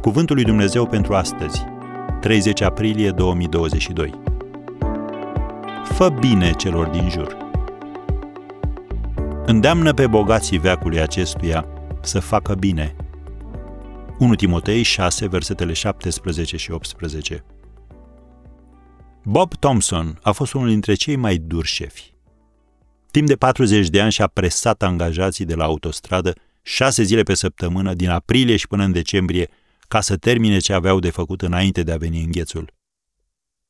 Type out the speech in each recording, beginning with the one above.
Cuvântul lui Dumnezeu pentru astăzi, 30 aprilie 2022. Fă bine celor din jur. Îndeamnă pe bogații veacului acestuia să facă bine. 1 Timotei 6, versetele 17 și 18. Bob Thompson a fost unul dintre cei mai duri șefi. Timp de 40 de ani și-a presat angajații de la autostradă șase zile pe săptămână, din aprilie și până în decembrie, ca să termine ce aveau de făcut înainte de a veni înghețul.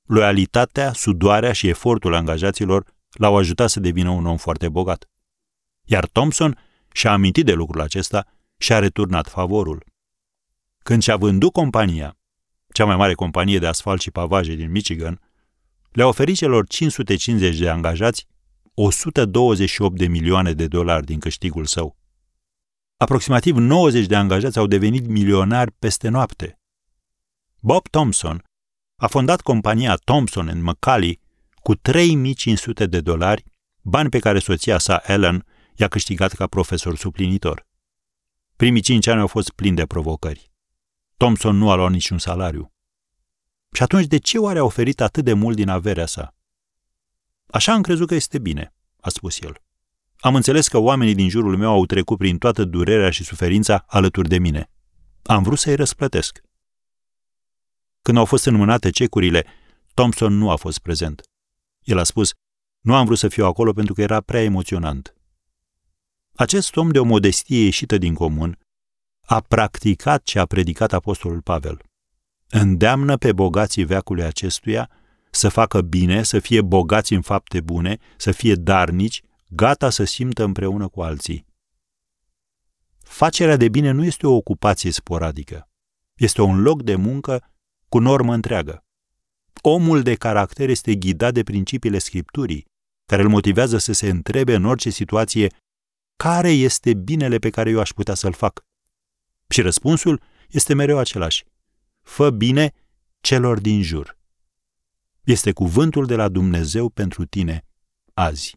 Loialitatea, sudoarea și efortul angajaților l-au ajutat să devină un om foarte bogat. Iar Thompson și-a amintit de lucrul acesta și a returnat favorul. Când și-a vândut compania, cea mai mare companie de asfalt și pavaje din Michigan, le-a oferit celor 550 de angajați 128 de milioane de dolari din câștigul său. Aproximativ 90 de angajați au devenit milionari peste noapte. Bob Thompson a fondat compania Thompson McCallie cu 3500 de dolari, bani pe care soția sa, Ellen, i-a câștigat ca profesor suplinitor. Primii cinci ani au fost plini de provocări. Thompson nu a luat niciun salariu. Și atunci de ce oare a oferit atât de mult din averea sa? Așa am crezut că este bine, a spus el. Am înțeles că oamenii din jurul meu au trecut prin toată durerea și suferința alături de mine. Am vrut să-i răsplătesc. Când au fost înmânate cecurile, Thompson nu a fost prezent. El a spus, nu am vrut să fiu acolo pentru că era prea emoționant. Acest om de o modestie ieșită din comun a practicat ce a predicat apostolul Pavel. Îndeamnă pe bogații veacului acestuia să facă bine, să fie bogați în fapte bune, să fie darnici, gata să simtă împreună cu alții. Facerea de bine nu este o ocupație sporadică. Este un loc de muncă cu normă întreagă. Omul de caracter este ghidat de principiile Scripturii, care îl motivează să se întrebe în orice situație care este binele pe care eu aș putea să-l fac. Și răspunsul este mereu același. Fă bine celor din jur. Este cuvântul de la Dumnezeu pentru tine azi.